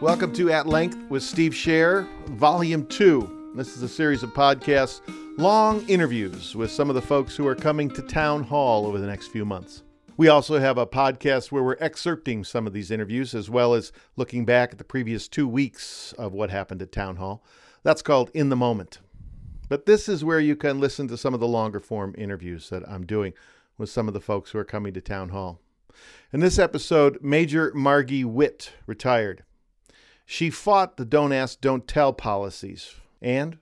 Welcome to At Length with Steve Scher, Volume 2. This is a series of podcasts, long interviews with some of the folks who are coming to Town Hall over the next few months. We also have a podcast where we're excerpting some of these interviews as well as looking back at the previous two weeks of what happened at Town Hall. That's called In the Moment. But this is where you can listen to some of the longer form interviews that I'm doing with some of the folks who are coming to Town Hall. In this episode, Major Margie Witt retired. She fought the don't ask, don't tell policies and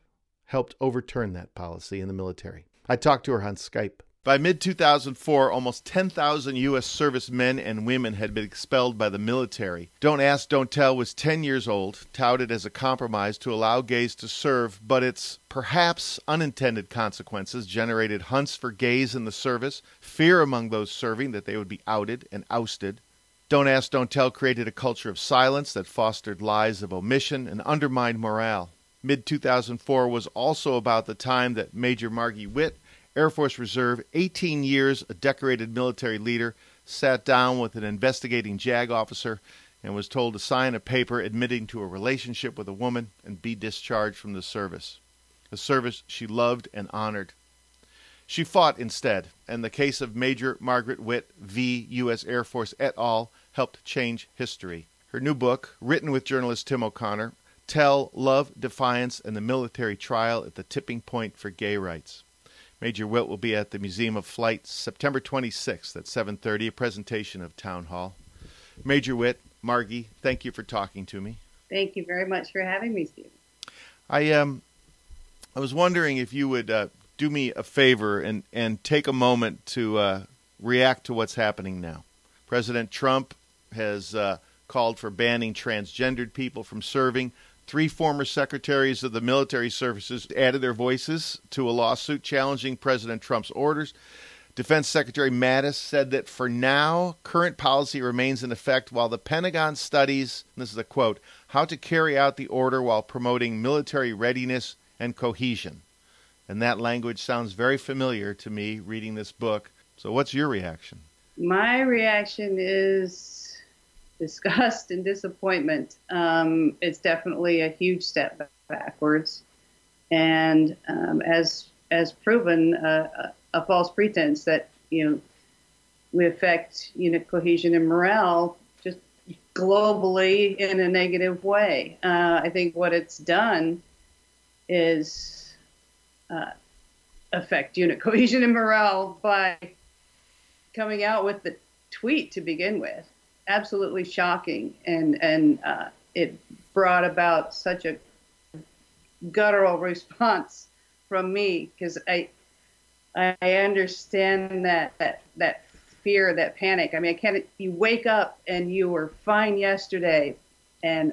helped overturn that policy in the military. I talked to her on Skype. By mid 2004, almost 10,000 U.S. servicemen and women had been expelled by the military. Don't Ask, Don't Tell was 10 years old, touted as a compromise to allow gays to serve, but its perhaps unintended consequences generated hunts for gays in the service, fear among those serving that they would be outed and ousted. Don't Ask, Don't Tell created a culture of silence that fostered lies of omission and undermined morale. Mid 2004 was also about the time that Major Margie Witt Air Force Reserve, 18 years, a decorated military leader, sat down with an investigating JAG officer and was told to sign a paper admitting to a relationship with a woman and be discharged from the service, a service she loved and honored. She fought instead, and the case of Major Margaret Witt v. U.S. Air Force et al. helped change history. Her new book, written with journalist Tim O'Connor, Tell Love, Defiance, and the Military Trial at the Tipping Point for Gay Rights. Major Witt will be at the Museum of Flight September 26th at 7:30, a presentation of Town Hall. Major Witt, Margie, thank you for talking to me. Thank you very much for having me, Steve. I um, I was wondering if you would uh, do me a favor and and take a moment to uh, react to what's happening now. President Trump has uh, called for banning transgendered people from serving. Three former secretaries of the military services added their voices to a lawsuit challenging President Trump's orders. Defense Secretary Mattis said that for now, current policy remains in effect while the Pentagon studies, this is a quote, how to carry out the order while promoting military readiness and cohesion. And that language sounds very familiar to me reading this book. So, what's your reaction? My reaction is disgust and disappointment. Um, it's definitely a huge step backwards, and um, as as proven, uh, a, false pretense that you know we affect unit cohesion and morale just globally in a negative way. Uh, I think what it's done is uh, affect unit cohesion and morale by coming out with the tweet to begin with absolutely shocking, and and uh, it brought about such a guttural response from me because I I understand that that that fear, that panic. I mean, I can't. You wake up and you were fine yesterday, and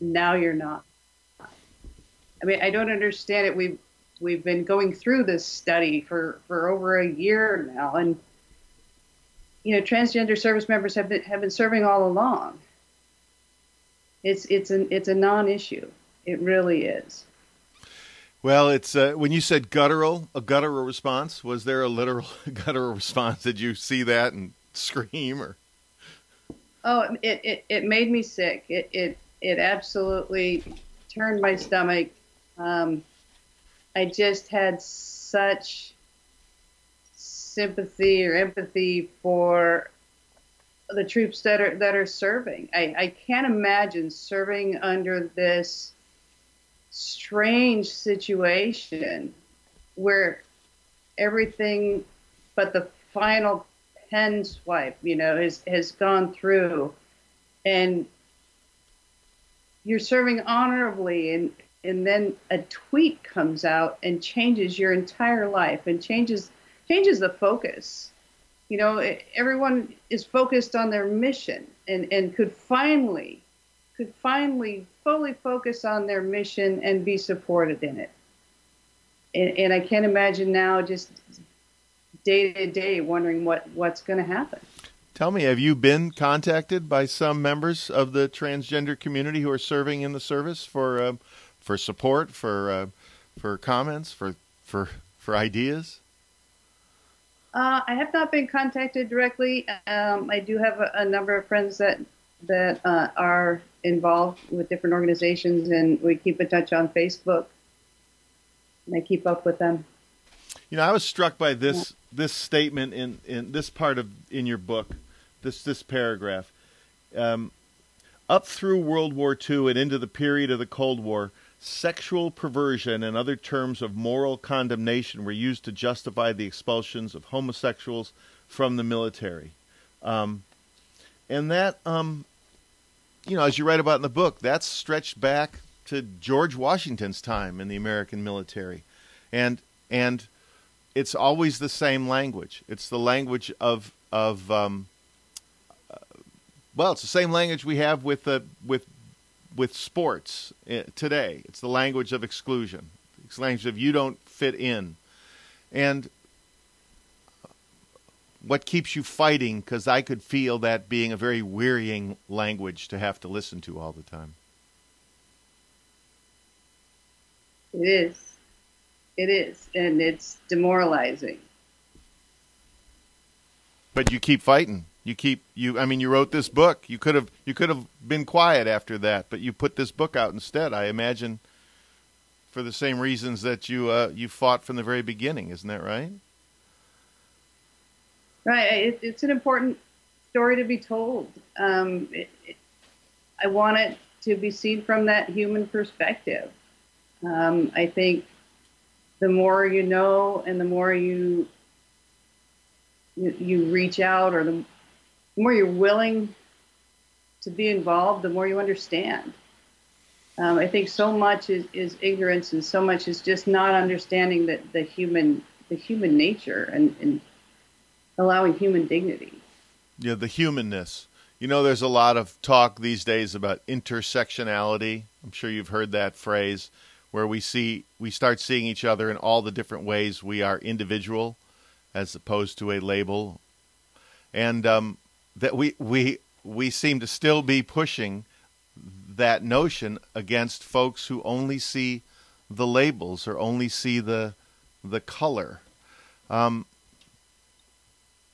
now you're not. I mean, I don't understand it. We've we've been going through this study for for over a year now, and you know, transgender service members have been have been serving all along. It's it's an it's a non-issue. It really is. Well, it's uh, when you said guttural, a guttural response. Was there a literal guttural response? Did you see that and scream or? Oh, it, it, it made me sick. It, it it absolutely turned my stomach. Um, I just had such sympathy or empathy for the troops that are that are serving. I, I can't imagine serving under this strange situation where everything but the final pen swipe, you know, has has gone through and you're serving honorably and and then a tweet comes out and changes your entire life and changes changes the focus. You know, everyone is focused on their mission and, and could finally could finally fully focus on their mission and be supported in it. And, and I can't imagine now just day to day wondering what, what's going to happen. Tell me, have you been contacted by some members of the transgender community who are serving in the service for uh, for support, for uh, for comments, for for for ideas? Uh, I have not been contacted directly. Um, I do have a, a, number of friends that that uh, are involved with different organizations, and we keep in touch on Facebook. And I keep up with them. You know, I was struck by this yeah. this statement in, in this part of in your book, this this paragraph. Um, up through World War II and into the period of the Cold War, sexual perversion and other terms of moral condemnation were used to justify the expulsions of homosexuals from the military. Um, and that, um, you know, as you write about in the book, that's stretched back to George Washington's time in the American military, and and it's always the same language. It's the language of of um, uh, well, it's the same language we have with the with with sports eh, today. It's the language of exclusion. It's the language of you don't fit in, and what keeps you fighting? Because I could feel that being a very wearying language to have to listen to all the time. It is. It is. And it's demoralizing. But you keep fighting. You keep you I mean you wrote this book. You could have you could have been quiet after that, but you put this book out instead. I imagine for the same reasons that you uh, you fought from the very beginning, isn't that right? Right. It, it's an important story to be told. Um, it, it, I want it to be seen from that human perspective. Um, I think the more you know and the more you you, you reach out or the more you're willing to be involved, the more you understand. Um, I think so much is, is ignorance and so much is just not understanding that the human the human nature and, and allowing human dignity. Yeah, the humanness. You know, there's a lot of talk these days about intersectionality. I'm sure you've heard that phrase, where we see we start seeing each other in all the different ways we are individual, as opposed to a label, and um, that we we we seem to still be pushing that notion against folks who only see the labels or only see the the color. Um,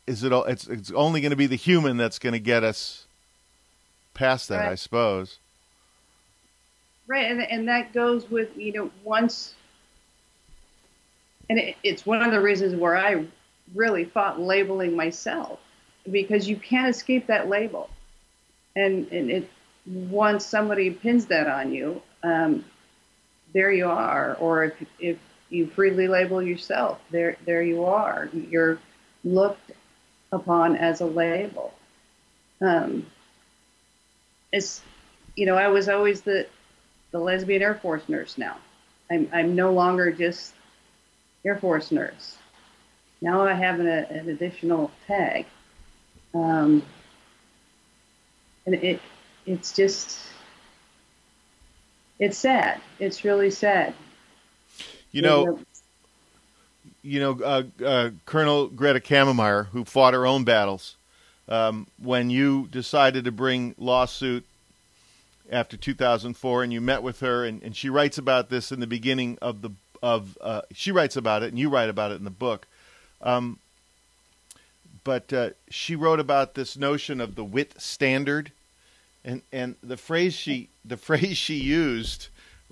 is it? It's it's only going to be the human that's going to get us past that, right. I suppose. Right, and and that goes with you know once, and it, it's one of the reasons where I really fought labeling myself because you can't escape that label, and and it once somebody pins that on you, um, there you are. Or if if you freely label yourself, there there you are. You're looked upon as a label. Um, it's, you know, I was always the, the lesbian Air Force nurse now. I'm, I'm no longer just Air Force nurse. Now I have an, an additional tag. Um, and it, it's just, it's sad. It's really sad. You know, you know, uh, uh, Colonel Grethe Cammermeyer, who fought her own battles, um, when you decided to bring lawsuit after 2004, and you met with her, and, and she writes about this in the beginning of the of uh, she writes about it, and you write about it in the book. Um, but uh, she wrote about this notion of the Witt standard, and and the phrase she the phrase she used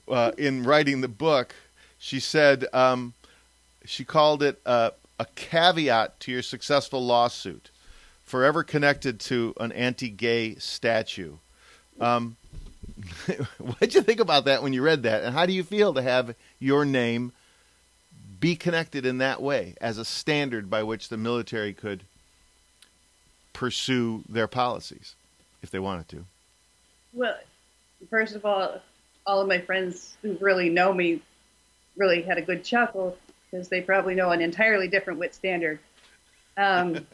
uh, in writing the book, she said. Um, she called it a, a caveat to your successful lawsuit, forever connected to an anti-gay statue. Um, what did you think about that when you read that, and how do you feel to have your name be connected in that way as a standard by which the military could pursue their policies if they wanted to? Well, first of all, all of my friends who really know me really had a good chuckle because they probably know an entirely different wit standard. Um,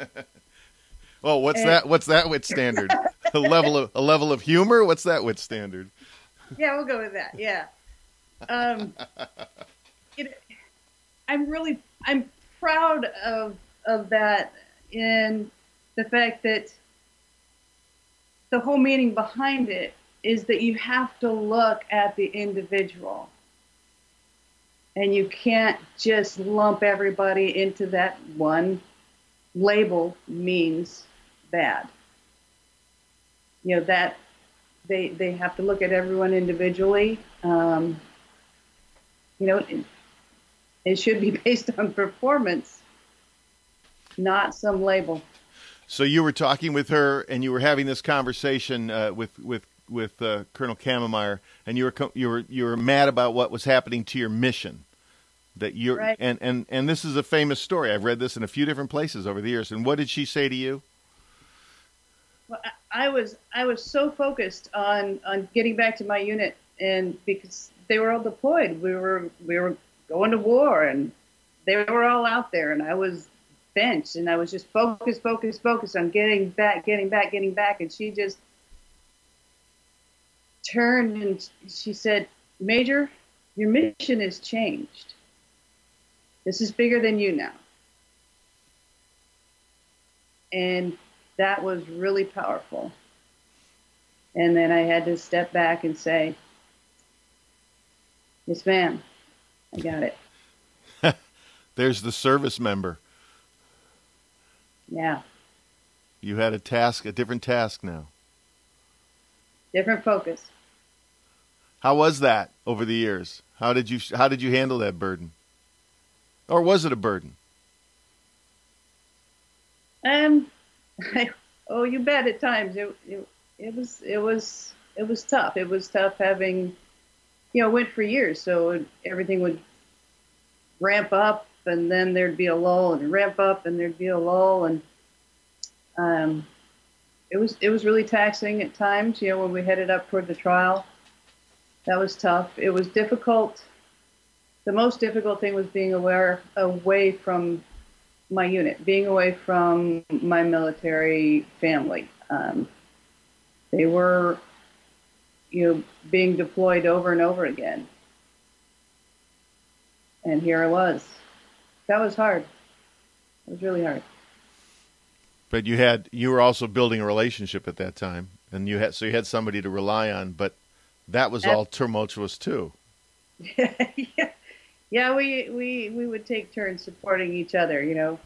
well, what's and, that? What's that wit standard? a level of a level of humor. What's that wit standard? Yeah, we'll go with that. Yeah. Um, it, I'm really I'm proud of of that in the fact that the whole meaning behind it is that you have to look at the individual and you can't just lump everybody into that one label means bad. you know that they they have to look at everyone individually. Um, you know, it, it should be based on performance, not some label. So you were talking with her, and you were having this conversation uh, with with with uh, Colonel Cammermeyer, and you were you were you were mad about what was happening to your mission. That you're right. and and and this is a famous story. I've read this in a few different places over the years. And what did she say to you? Well, I, I was I was so focused on on getting back to my unit, and because they were all deployed, we were we were going to war, and they were all out there, and I was and I was just focused, focused, focused on getting back, getting back, getting back, and she just turned and she said, Major, your mission has changed. This is bigger than you now. And that was really powerful. And then I had to step back and say, Yes, ma'am, I got it. There's the service member. Yeah, You had a task, a different task now. different focus. How was that over the years? How did you how did you handle that burden? Or was it a burden? Um, oh, you bet. At times, it, it it was it was it was tough. It was tough having, you know, went for years. So everything would ramp up, and then there'd be a lull, and ramp up, and there'd be a lull, and um, it was it was really taxing at times. You know, when we headed up toward the trial, that was tough. It was difficult. The most difficult thing was being aware away from my unit, being away from my military family. Um, they were, you know, being deployed over and over again. And here I was. That was hard. It was really hard. But you had you were also building a relationship at that time, and you had so you had somebody to rely on. But that was all tumultuous too. yeah. yeah, we, we we would take turns supporting each other. You know,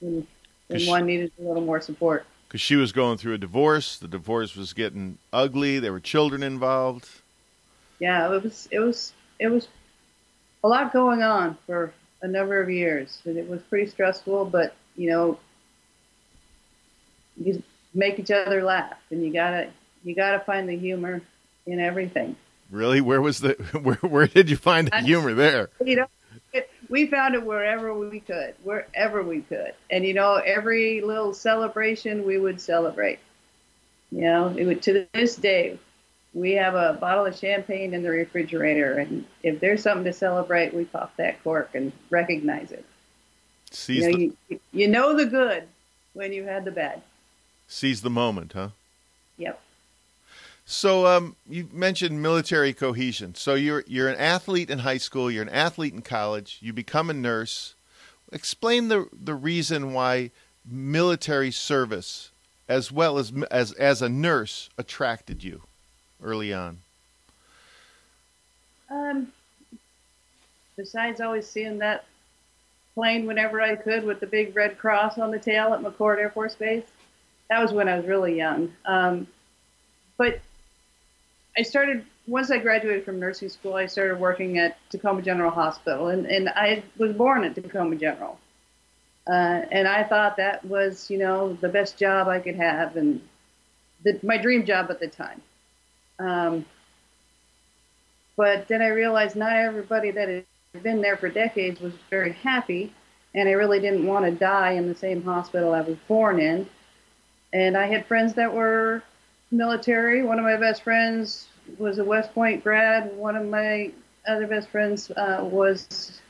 when, when one needed a little more support. Because she was going through a divorce, the divorce was getting ugly. There were children involved. Yeah, it was it was it was a lot going on for a number of years, and it was pretty stressful. But you know, you make each other laugh, and you gotta you gotta find the humor in everything. Really, where was the where where did you find the humor there? You know, it, we found it wherever we could, wherever we could, and you know, every little celebration we would celebrate. You know, it would, to this day, we have a bottle of champagne in the refrigerator, and if there's something to celebrate, we pop that cork and recognize it. Seize You know, the you, you know the good when you had the bad. seize the moment, huh? Yep. So um, you mentioned military cohesion. So you're you're an athlete in high school. You're an athlete in college. You become a nurse. Explain the the reason why military service, as well as as as a nurse, attracted you early on. Um, besides always seeing that plane whenever I could with the big red cross on the tail at McChord Air Force Base, that was when I was really young. Um, but I started once I graduated from nursing school. I started working at Tacoma General Hospital, and, and I was born at Tacoma General. Uh, and I thought that was, you know, the best job I could have, and the, my dream job at the time. Um, but then I realized not everybody that had been there for decades was very happy, and I really didn't want to die in the same hospital I was born in. And I had friends that were military. One of my best friends was a West Point grad. One of my other best friends uh, was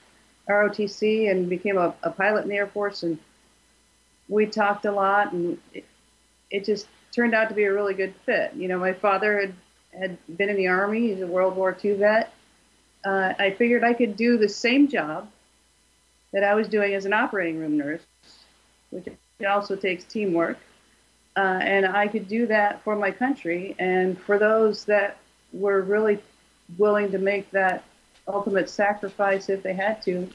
ROTC and became a, a pilot in the Air Force. And we talked a lot, and it, it just turned out to be a really good fit. You know, my father had had been in the army. He's a World War II vet. Uh, I figured I could do the same job that I was doing as an operating room nurse, which also takes teamwork. Uh, and I could do that for my country and for those that were really willing to make that ultimate sacrifice if they had to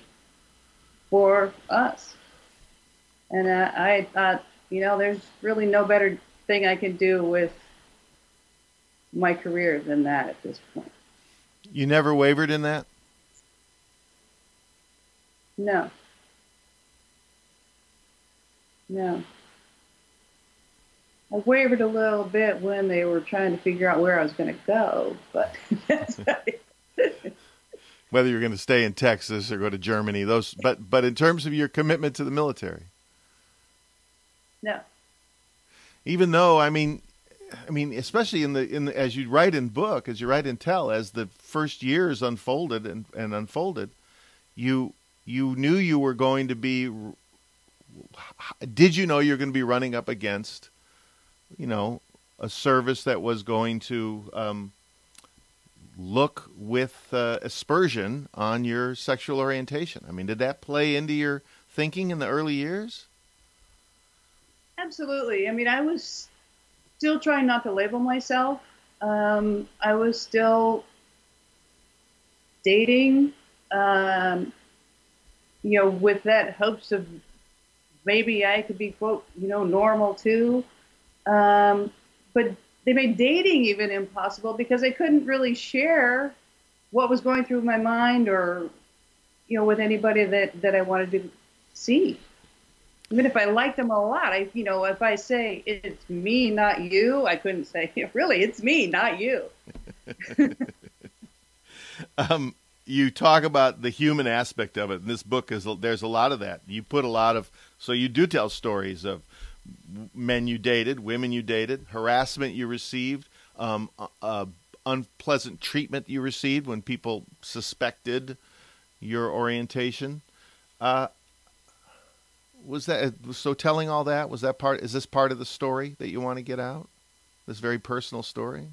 for us. And uh, I thought, you know, there's really no better thing I can do with my career than that at this point. You never wavered in that? No. No. I wavered a little bit when they were trying to figure out where I was going to go, but whether you're going to stay in Texas or go to Germany, those but but in terms of your commitment to the military. No. Even though I mean I mean, especially in the in the, as you write in book, as you write in tell, as the first years unfolded and, and unfolded, you you knew you were going to be. Did you know you're going to be running up against, you know, a service that was going to um, look with uh, aspersion on your sexual orientation? I mean, did that play into your thinking in the early years? Absolutely. I mean, I was still trying not to label myself. Um, I was still dating, um, you know, with that hopes of maybe I could be quote, you know, normal too. Um, but they made dating even impossible because I couldn't really share what was going through my mind or, you know, with anybody that, that I wanted to see even if I liked them a lot, I, you know, if I say it's me, not you, I couldn't say really it's me, not you. um, you talk about the human aspect of it, and this book is there's a lot of that. You put a lot of so you do tell stories of men you dated, women you dated, harassment you received, um, uh, uh, unpleasant treatment you received when people suspected your orientation. Uh, was that so? Telling all that was that part? Is this part of the story that you want to get out? This very personal story.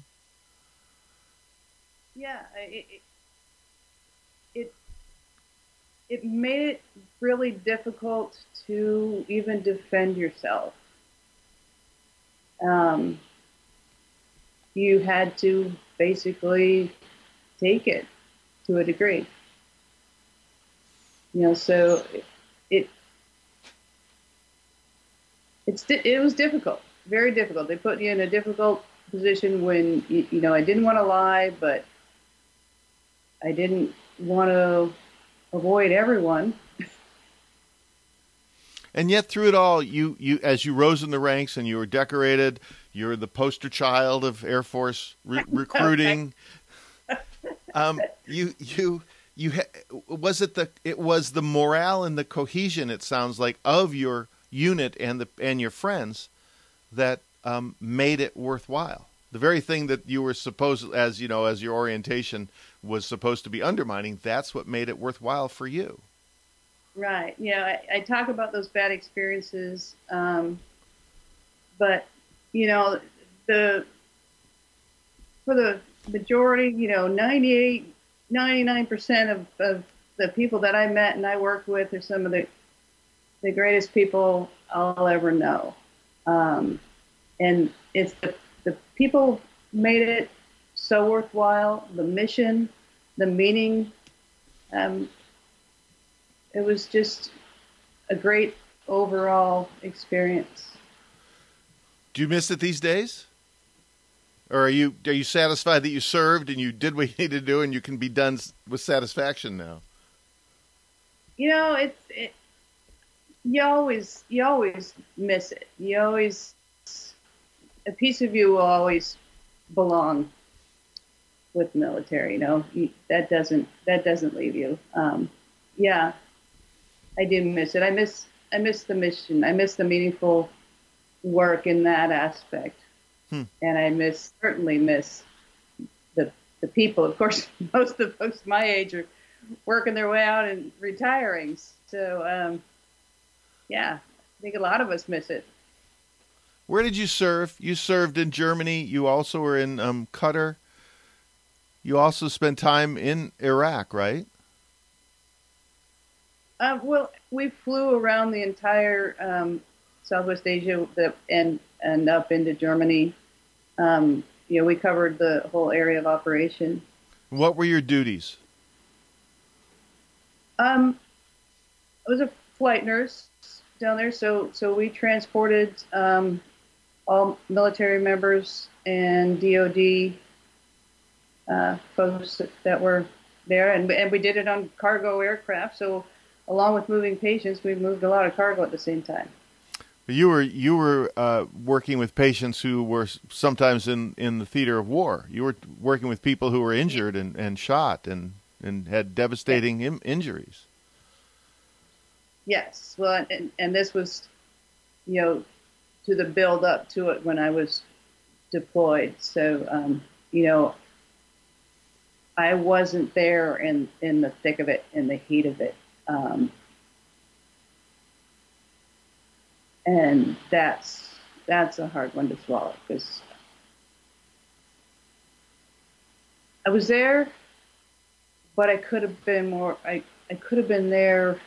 Yeah, it it it made it really difficult to even defend yourself. Um, you had to basically take it to a degree. You know, so it it's it was difficult, very difficult. They put you in a difficult position when you, you know I didn't want to lie, but I didn't want to avoid everyone. And yet, through it all, you, you as you rose in the ranks and you were decorated, you're the poster child of Air Force re- recruiting. um, you you you ha- was it the it was the morale and the cohesion. It sounds like of your unit and the and your friends that um, made it worthwhile. The very thing that you were supposed as you know as your orientation was supposed to be undermining. That's what made it worthwhile for you. Right. Yeah. I, I talk about those bad experiences, um, but you know the for the majority, you know, 98, 99% of, of the people that I met and I worked with are some of the the greatest people I'll ever know. Um, and it's the, the people made it so worthwhile, the mission, the meaning. Um, it was just a great overall experience. Do you miss it these days? Or are you are you satisfied that you served and you did what you needed to do and you can be done with satisfaction now? You know, it's it, you always you always miss it. You always a piece of you will always belong with the military. You know you, that doesn't that doesn't leave you. Um, yeah, I do miss it. I miss I miss the mission. I miss the meaningful work in that aspect, hmm. and I miss certainly miss the the people. Of course, most of the folks my age are working their way out and retiring. So um, yeah, I think a lot of us miss it. Where did you serve? You served in Germany. You also were in um, Qatar. You also spent time in Iraq, right? Uh, well, we flew around the entire um, Southwest Asia and and up into Germany. Um, you know, we covered the whole area of operation. What were your duties? Um, I was a flight nurse down there. So so we transported um, all military members and DoD uh, folks that were there, and and we did it on cargo aircraft. So along with moving patients, we moved a lot of cargo at the same time. You were you were uh, working with patients who were sometimes in, in the theater of war. You were working with people who were injured and, and shot and, and had devastating Im- injuries. Yes, well, and, and this was, you know, to the build up to it when I was deployed. So, um, you know, I wasn't there in in the thick of it, in the heat of it. Um, and that's that's a hard one to swallow because I was there, but I could have been more. I I could have been there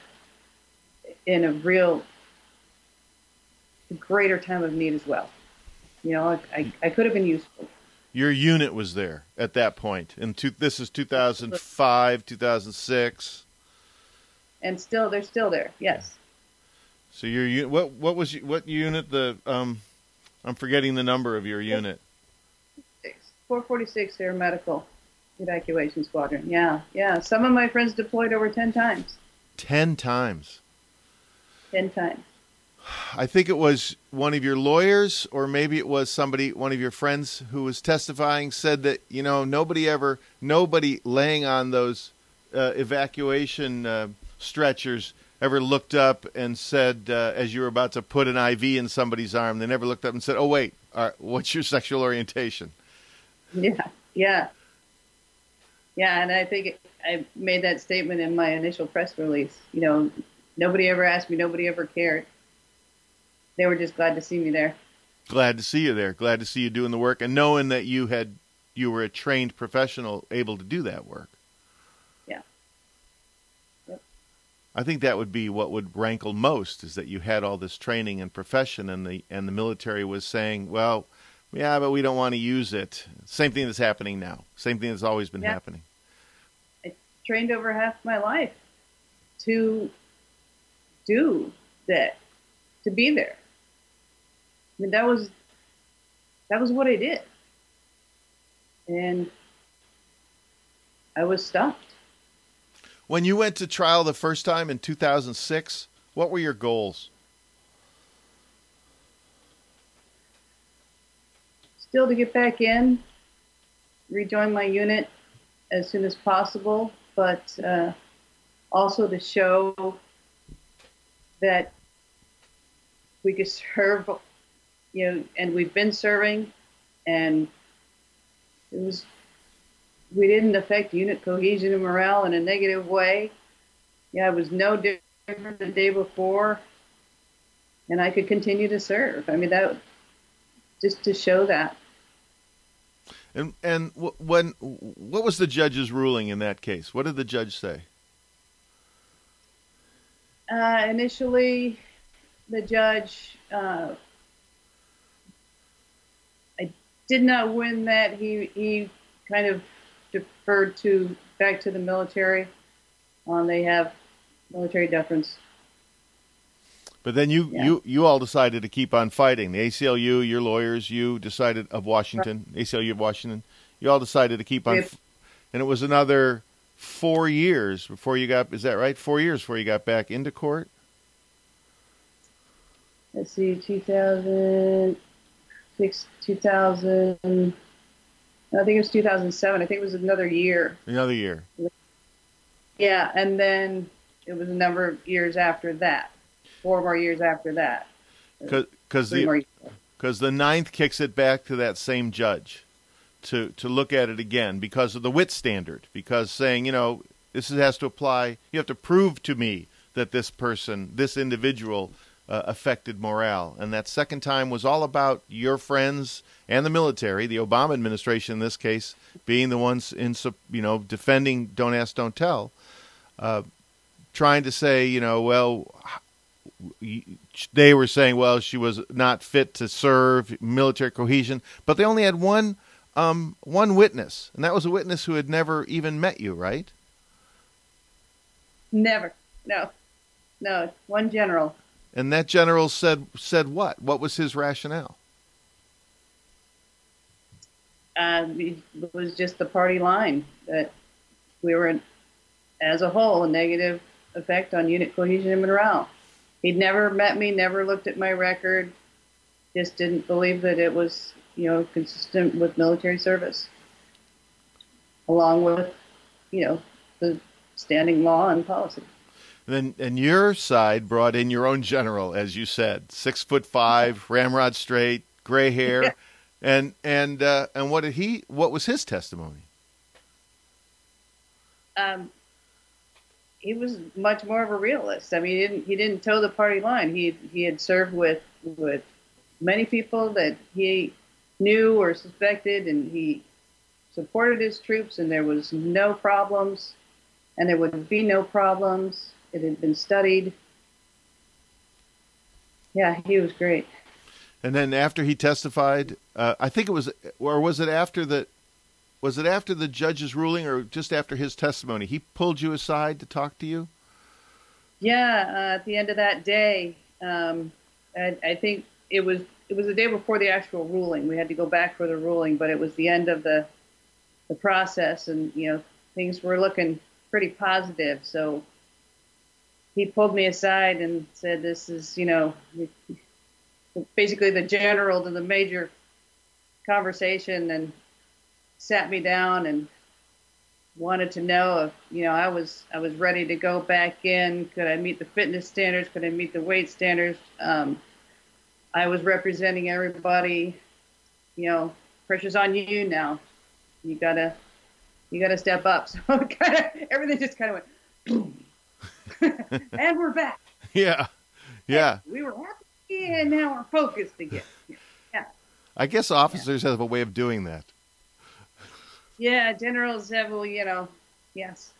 in a real greater time of need as well. You know, I I, I could have been useful. Your unit was there at that point. and two, this is 2005, 2006, and still they're still there. Yes. So your what what was what unit the um I'm forgetting the number of your unit. 446 Aeromedical Evacuation Squadron. Yeah, yeah. Some of my friends deployed over 10 times. 10 times. 10 times. I think it was one of your lawyers or maybe it was somebody one of your friends who was testifying said that you know nobody ever nobody laying on those uh, evacuation uh, stretchers ever looked up and said, uh, as you were about to put an IV in somebody's arm, they never looked up and said, "Oh wait, what's your sexual orientation?" Yeah, yeah, yeah. And I think I made that statement in my initial press release. You know, nobody ever asked me, nobody ever cared. They were just glad to see me there. Glad to see you there. Glad to see you doing the work and knowing that you had you were a trained professional able to do that work. Yeah. Yep. I think that would be what would rankle most is that you had all this training and profession and the and the military was saying, well, yeah, but we don't want to use it. Same thing that's happening now. Same thing that's always been yeah. happening. I trained over half my life to do that, to be there. I mean, that was that was what I did, and I was stumped. When you went to trial the first time in 2006, what were your goals? Still to get back in, rejoin my unit as soon as possible, but uh, also to show that we could serve, you know, and we've been serving, and it was we didn't affect unit cohesion and morale in a negative way. Yeah, it was no different the day before, and I could continue to serve. I mean, that just to show that. And and when what was the judge's ruling in that case? What did the judge say? Uh, initially, the judge. Uh, I did not win that. He he kind of deferred to back to the military. Um, they have military deference. But then you, yeah. you, you all decided to keep on fighting. The ACLU, your lawyers, you decided of Washington, right. ACLU of Washington, you all decided to keep on. F- and it was another four years before you got, is that right? Four years before you got back into court? Let's see, 2006, 2000. I think it was 2007. I think it was another year. Another year. Yeah, and then it was a number of years after that. Four more years after that. Because the because the ninth kicks it back to that same judge to to look at it again because of the Witt standard. Because saying you know this has to apply. You have to prove to me that this person, this individual, uh, affected morale. And that second time was all about your friends and the military, the Obama administration in this case, being the ones in you know defending "Don't Ask, Don't Tell," uh, trying to say you know well. They were saying, well, she was not fit to serve military cohesion, but they only had one um, one witness, and that was a witness who had never even met you, right? Never. No. No. One general. And that general said said what? What was his rationale? uh, it was just the party line that we were, as a whole, a negative effect on unit cohesion and morale. He'd never met me, never looked at my record, just didn't believe that it was, you know, consistent with military service, along with, you know, the standing law and policy. Then and your side brought in your own general, as you said, six foot five, ramrod straight, gray hair, and and uh, and what did he? What was his testimony? Um, he was much more of a realist. I mean, he didn't he didn't toe the party line. He he had served with with many people that he knew or suspected, and he supported his troops, and there was no problems, and there would be no problems it had been studied. Yeah, he was great. And then after he testified, uh, I think it was, or was it after the, was it after the judge's ruling, or just after his testimony? He pulled you aside to talk to you. Yeah, uh, at the end of that day, um, I, I think it was it was the day before the actual ruling. We had to go back for the ruling, but it was the end of the the process, and you know things were looking pretty positive. So he pulled me aside and said, "This is, you know, basically the general to the major conversation," and sat me down and wanted to know if, you know, I was I was ready to go back in. Could I meet the fitness standards? Could I meet the weight standards? Um, I was representing everybody. You know, pressure's on you now. You gotta you gotta step up. So kind of everything just kind of went. Boom and we're back. Yeah, yeah. we were happy, and now we're focused again. Yeah. I guess officers yeah. have a way of doing that. Yeah, generals have, well, you know, yes.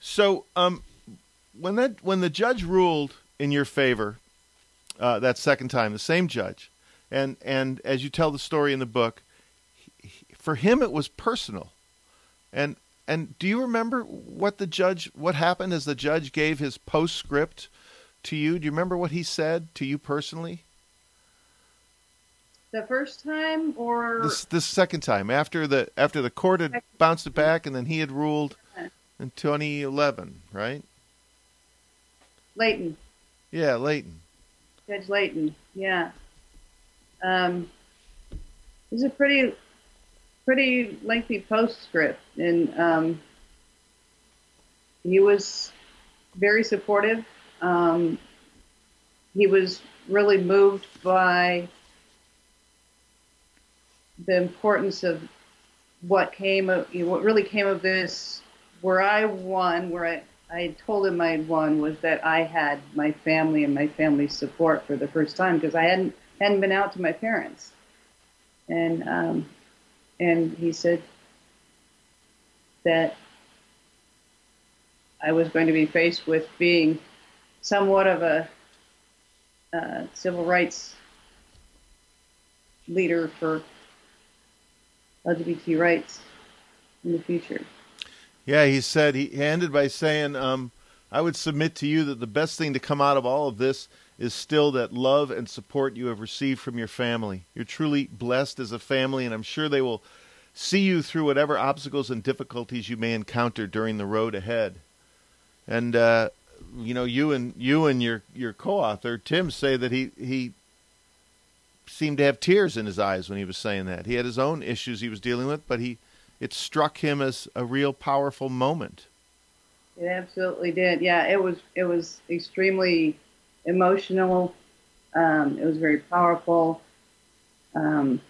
So, um, when that when the judge ruled in your favor, uh, that second time, the same judge, and and as you tell the story in the book, he, for him it was personal, and and do you remember what the judge, what happened as the judge gave his postscript to you? Do you remember what he said to you personally? The first time, or this this second time after the after the court had bounced it back, and then he had ruled in 2011, right? Leighton. Yeah, Leighton. Judge Leighton. Yeah. Um, it was a pretty pretty lengthy postscript, and um, he was very supportive. Um, he was really moved by the importance of what came of what really came of this. Where I won, where I I told him I had won, was that I had my family and my family's support for the first time because I hadn't hadn't been out to my parents, and um, and he said that I was going to be faced with being somewhat of a uh, civil rights leader for LGBT rights in the future. Yeah, he said he ended by saying, um, "I would submit to you that the best thing to come out of all of this is still that love and support you have received from your family. You're truly blessed as a family, and I'm sure they will see you through whatever obstacles and difficulties you may encounter during the road ahead. And uh, you know, you and you and your your co-author Tim say that he he seemed to have tears in his eyes when he was saying that. He had his own issues he was dealing with, but he it struck him as a real powerful moment. It absolutely did. Yeah, it was it was extremely emotional. Um, it was very powerful. Um,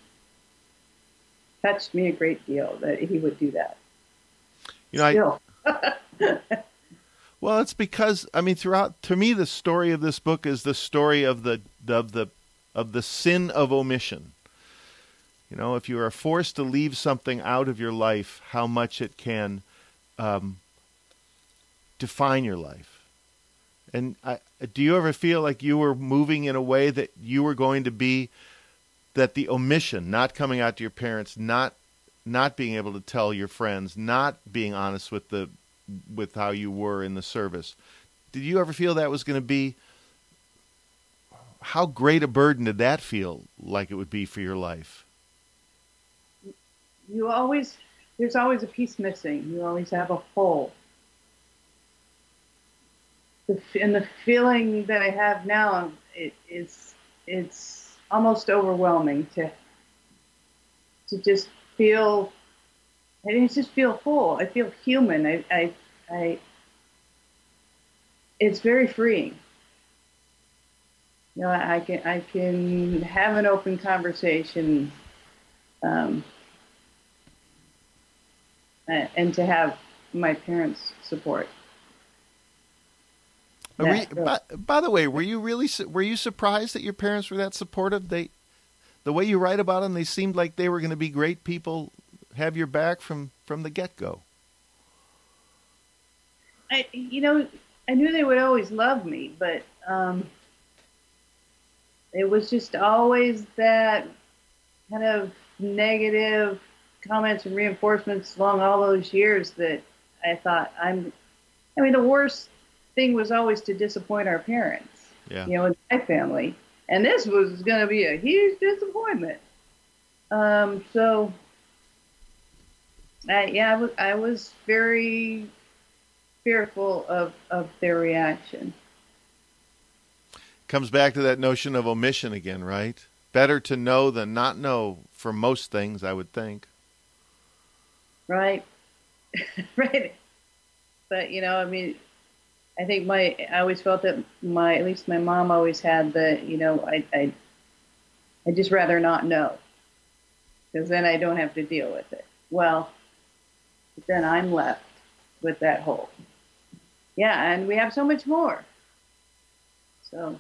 touched me a great deal that he would do that. You know, I, well, it's because I mean, throughout to me, the story of this book is the story of the of the of the sin of omission. You know, if you are forced to leave something out of your life, how much it can um, define your life. And I, do you ever feel like you were moving in a way that you were going to be that the omission, not coming out to your parents, not not being able to tell your friends, not being honest with the with how you were in the service. Did you ever feel that was going to be how great a burden did that feel like it would be for your life? You always there's always a piece missing. You always have a hole. The, and the feeling that I have now, it, it's it's almost overwhelming to to just feel. I just feel full. I feel human. I, I, I it's very freeing. You know, I can I can have an open conversation, um, and to have my parents' support. You, by, by, the way, were you really were you surprised that your parents were that supportive? They, the way you write about them, they seemed like they were going to be great people, have your back from from the get go. I, you know, I knew they would always love me, but um, it was just always that kind of negative comments and reinforcements along all those years that I thought I'm. I mean, the worst thing was always to disappoint our parents. Yeah. You know, in my family, and this was going to be a huge disappointment. Um, so, I, yeah, I was, I was very fearful of, of their reaction. Comes back to that notion of omission again, right? Better to know than not know for most things, I would think. Right. right. But, you know, I mean, I think my, I always felt that my, at least my mom always had the, you know, I, I, I just rather not know because then I don't have to deal with it. Well, then I'm left with that hole yeah, and we have so much more. So.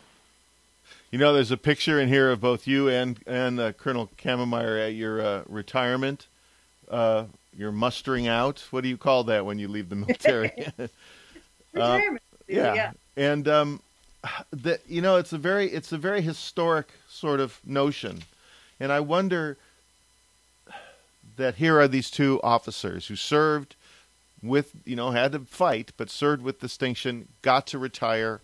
You know, there's a picture in here of both you and and uh, Colonel Cammermeyer at your uh, retirement. Uh, you're mustering out. What do you call that when you leave the military? retirement. yeah. yeah. and um, that you know, it's a very it's a very historic sort of notion, and I wonder that here are these two officers who served with you know had to fight but served with distinction got to retire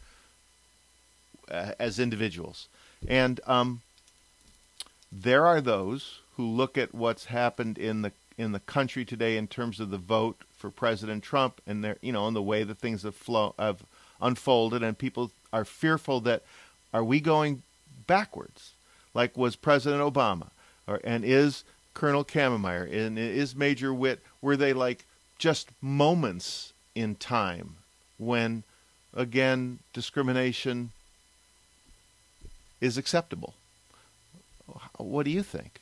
uh, as individuals and um, there are those who look at what's happened in the in the country today in terms of the vote for President Trump and their you know and the way that things have flow have unfolded and people are fearful that are we going backwards like was President Obama or and is Colonel Cammermeyer and is Major Witt were they like just moments in time when, again, discrimination is acceptable. What do you think?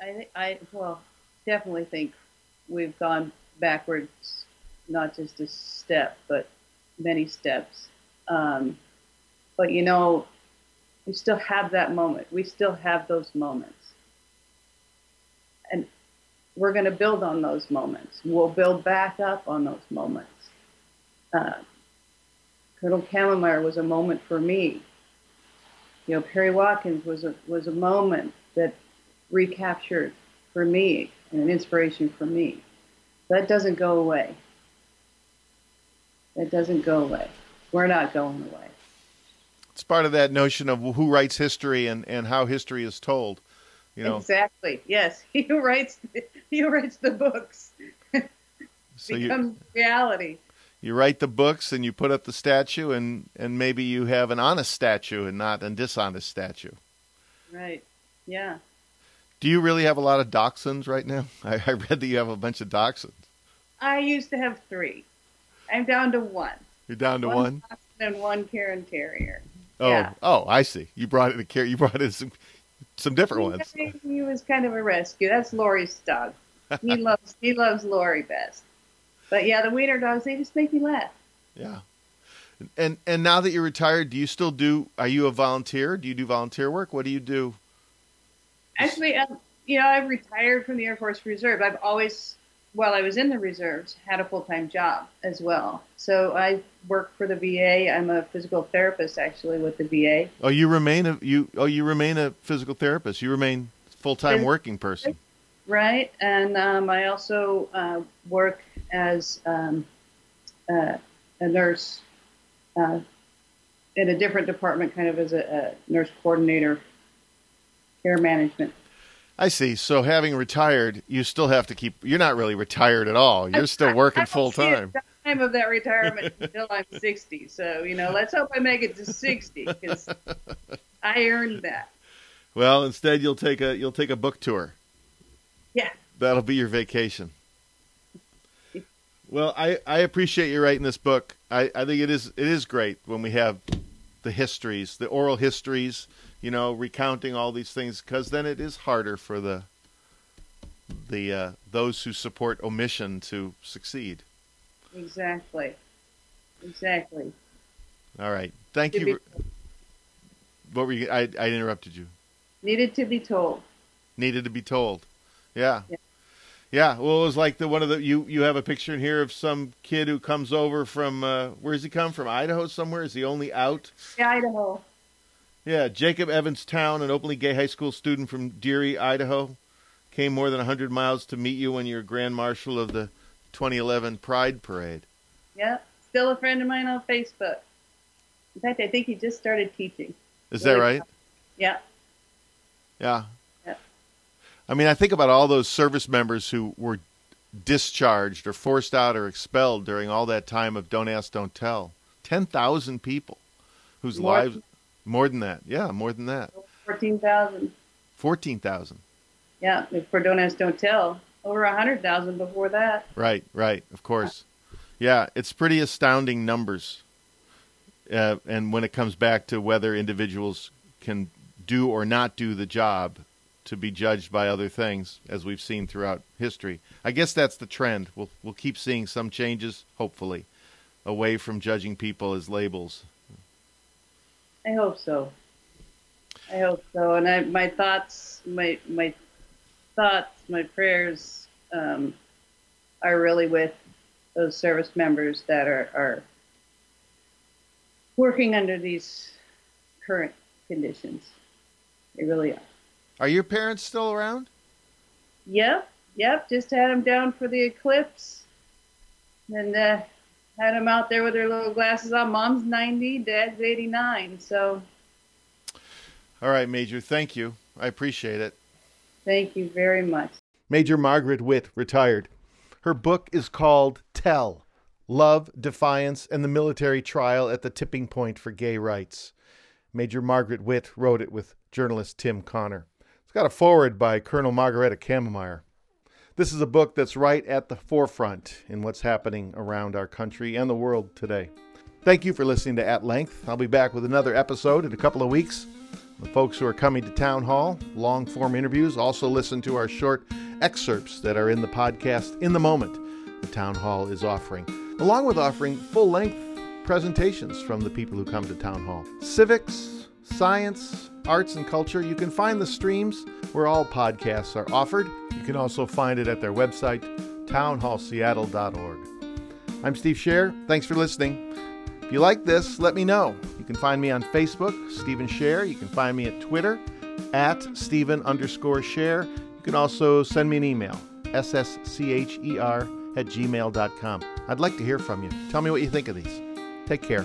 I, I well, definitely think we've gone backwards, not just a step, but many steps. Um, but you know, we still have that moment. We still have those moments. And we're going to build on those moments. We'll build back up on those moments. Uh, Colonel Cammermeyer was a moment for me. You know, Perry Watkins was a was a moment that recaptured for me and an inspiration for me. That doesn't go away. That doesn't go away. We're not going away. It's part of that notion of who writes history and, and how history is told. You know exactly. Yes, he who writes he who writes the books so becomes you, reality. You write the books and you put up the statue, and and maybe you have an honest statue and not a dishonest statue. Right. Yeah. Do you really have a lot of dachshunds right now? I, I read that you have a bunch of dachshunds. I used to have three. I'm down to one. You're down to one. one? And one Cairn Terrier. Oh, yeah. oh, I see. You brought it a care. You brought in some some different ones. He was kind of a rescue. That's Lori's dog. He loves he loves Lori best. But yeah, the wiener dogs they just make me laugh. Yeah. And and now that you're retired, do you still do? Are you a volunteer? Do you do volunteer work? What do you do? Actually, um, you know, I've retired from the Air Force Reserve. I've always while I was in the reserves, had a full time job as well. So I work for the VA. I'm a physical therapist actually with the VA. Oh, you remain a you oh you remain a physical therapist. You remain full time working person. Right, and um, I also uh, work as um, uh, a nurse uh, in a different department, kind of as a, a nurse coordinator, care management. I see. So having retired, you still have to keep. You're not really retired at all. You're still working full time. Time of that retirement until I'm 60. So you know, let's hope I make it to 60 because I earned that. Well, instead you'll take a you'll take a book tour. Yeah. That'll be your vacation. Well, I, I appreciate you writing this book. I, I think it is it is great when we have the histories, the oral histories, you know, recounting all these things, because then it is harder for the the uh, those who support omission to succeed. Exactly. Exactly. All right. Thank To you. be- What were you? I I interrupted you. Needed to be told. Needed to be told. Yeah. Yeah. Yeah. Well, it was like the one of the you you have a picture in here of some kid who comes over from uh, where's he come from? Idaho somewhere? Is he only out? Yeah, Idaho. Yeah, Jacob Evans Town, an openly gay high school student from Deary, Idaho, came more than 100 miles to meet you when you were Grand Marshal of the 2011 Pride Parade. Yep. Still a friend of mine on Facebook. In fact, I think he just started teaching. Is that Really? right? Yeah. Yeah. Yeah. I mean, I think about all those service members who were discharged or forced out or expelled during all that time of Don't Ask, Don't Tell. 10,000 people whose More lives, more than that. Yeah, more than that. 14,000. 14,000. Yeah. For Don't Ask, Don't Tell. Over 100,000 before that. Right, right, of course. Yeah, it's pretty astounding numbers. Uh, and when it comes back to whether individuals can do or not do the job to be judged by other things, as we've seen throughout history, I guess that's the trend. We'll we'll keep seeing some changes, hopefully, away from judging people as labels. I hope so. I hope so. And I, my thoughts, my my thoughts, my prayers um, are really with those service members that are, are working under these current conditions. They really are. Are your parents still around? Yep, yep. Just had them down for the eclipse, and uh, had them out there with their little glasses on. Mom's ninety, Dad's eighty-nine. So All right, Major. Thank you. I appreciate it. thank you very much. Major Margaret Witt, retired. Her book is called Tell Love, Defiance, and the Military Trial at the Tipping Point for Gay Rights. Major Margaret Witt wrote it with journalist Tim Connor. It's got a foreword by Colonel Margarethe Cammermeyer. This is a book that's right at the forefront in what's happening around our country and the world today. Thank you for listening to At Length. I'll be back with another episode in a couple of weeks. The folks who are coming to Town Hall, long form interviews, also listen to our short excerpts that are in the podcast in the moment the Town Hall is offering, along with offering full length presentations from the people who come to Town Hall. Civics, science, arts, and culture, you can find the streams where all podcasts are offered. You can also find it at their website, townhallseattle.org. I'm Steve Scher. Thanks for listening. If you like this, let me know. You can find me on Facebook, Stephen Scher. You can find me at Twitter, at Stephen underscore Scher. You can also send me an email, sscher at gmail.com. I'd like to hear from you. Tell me what you think of these. Take care.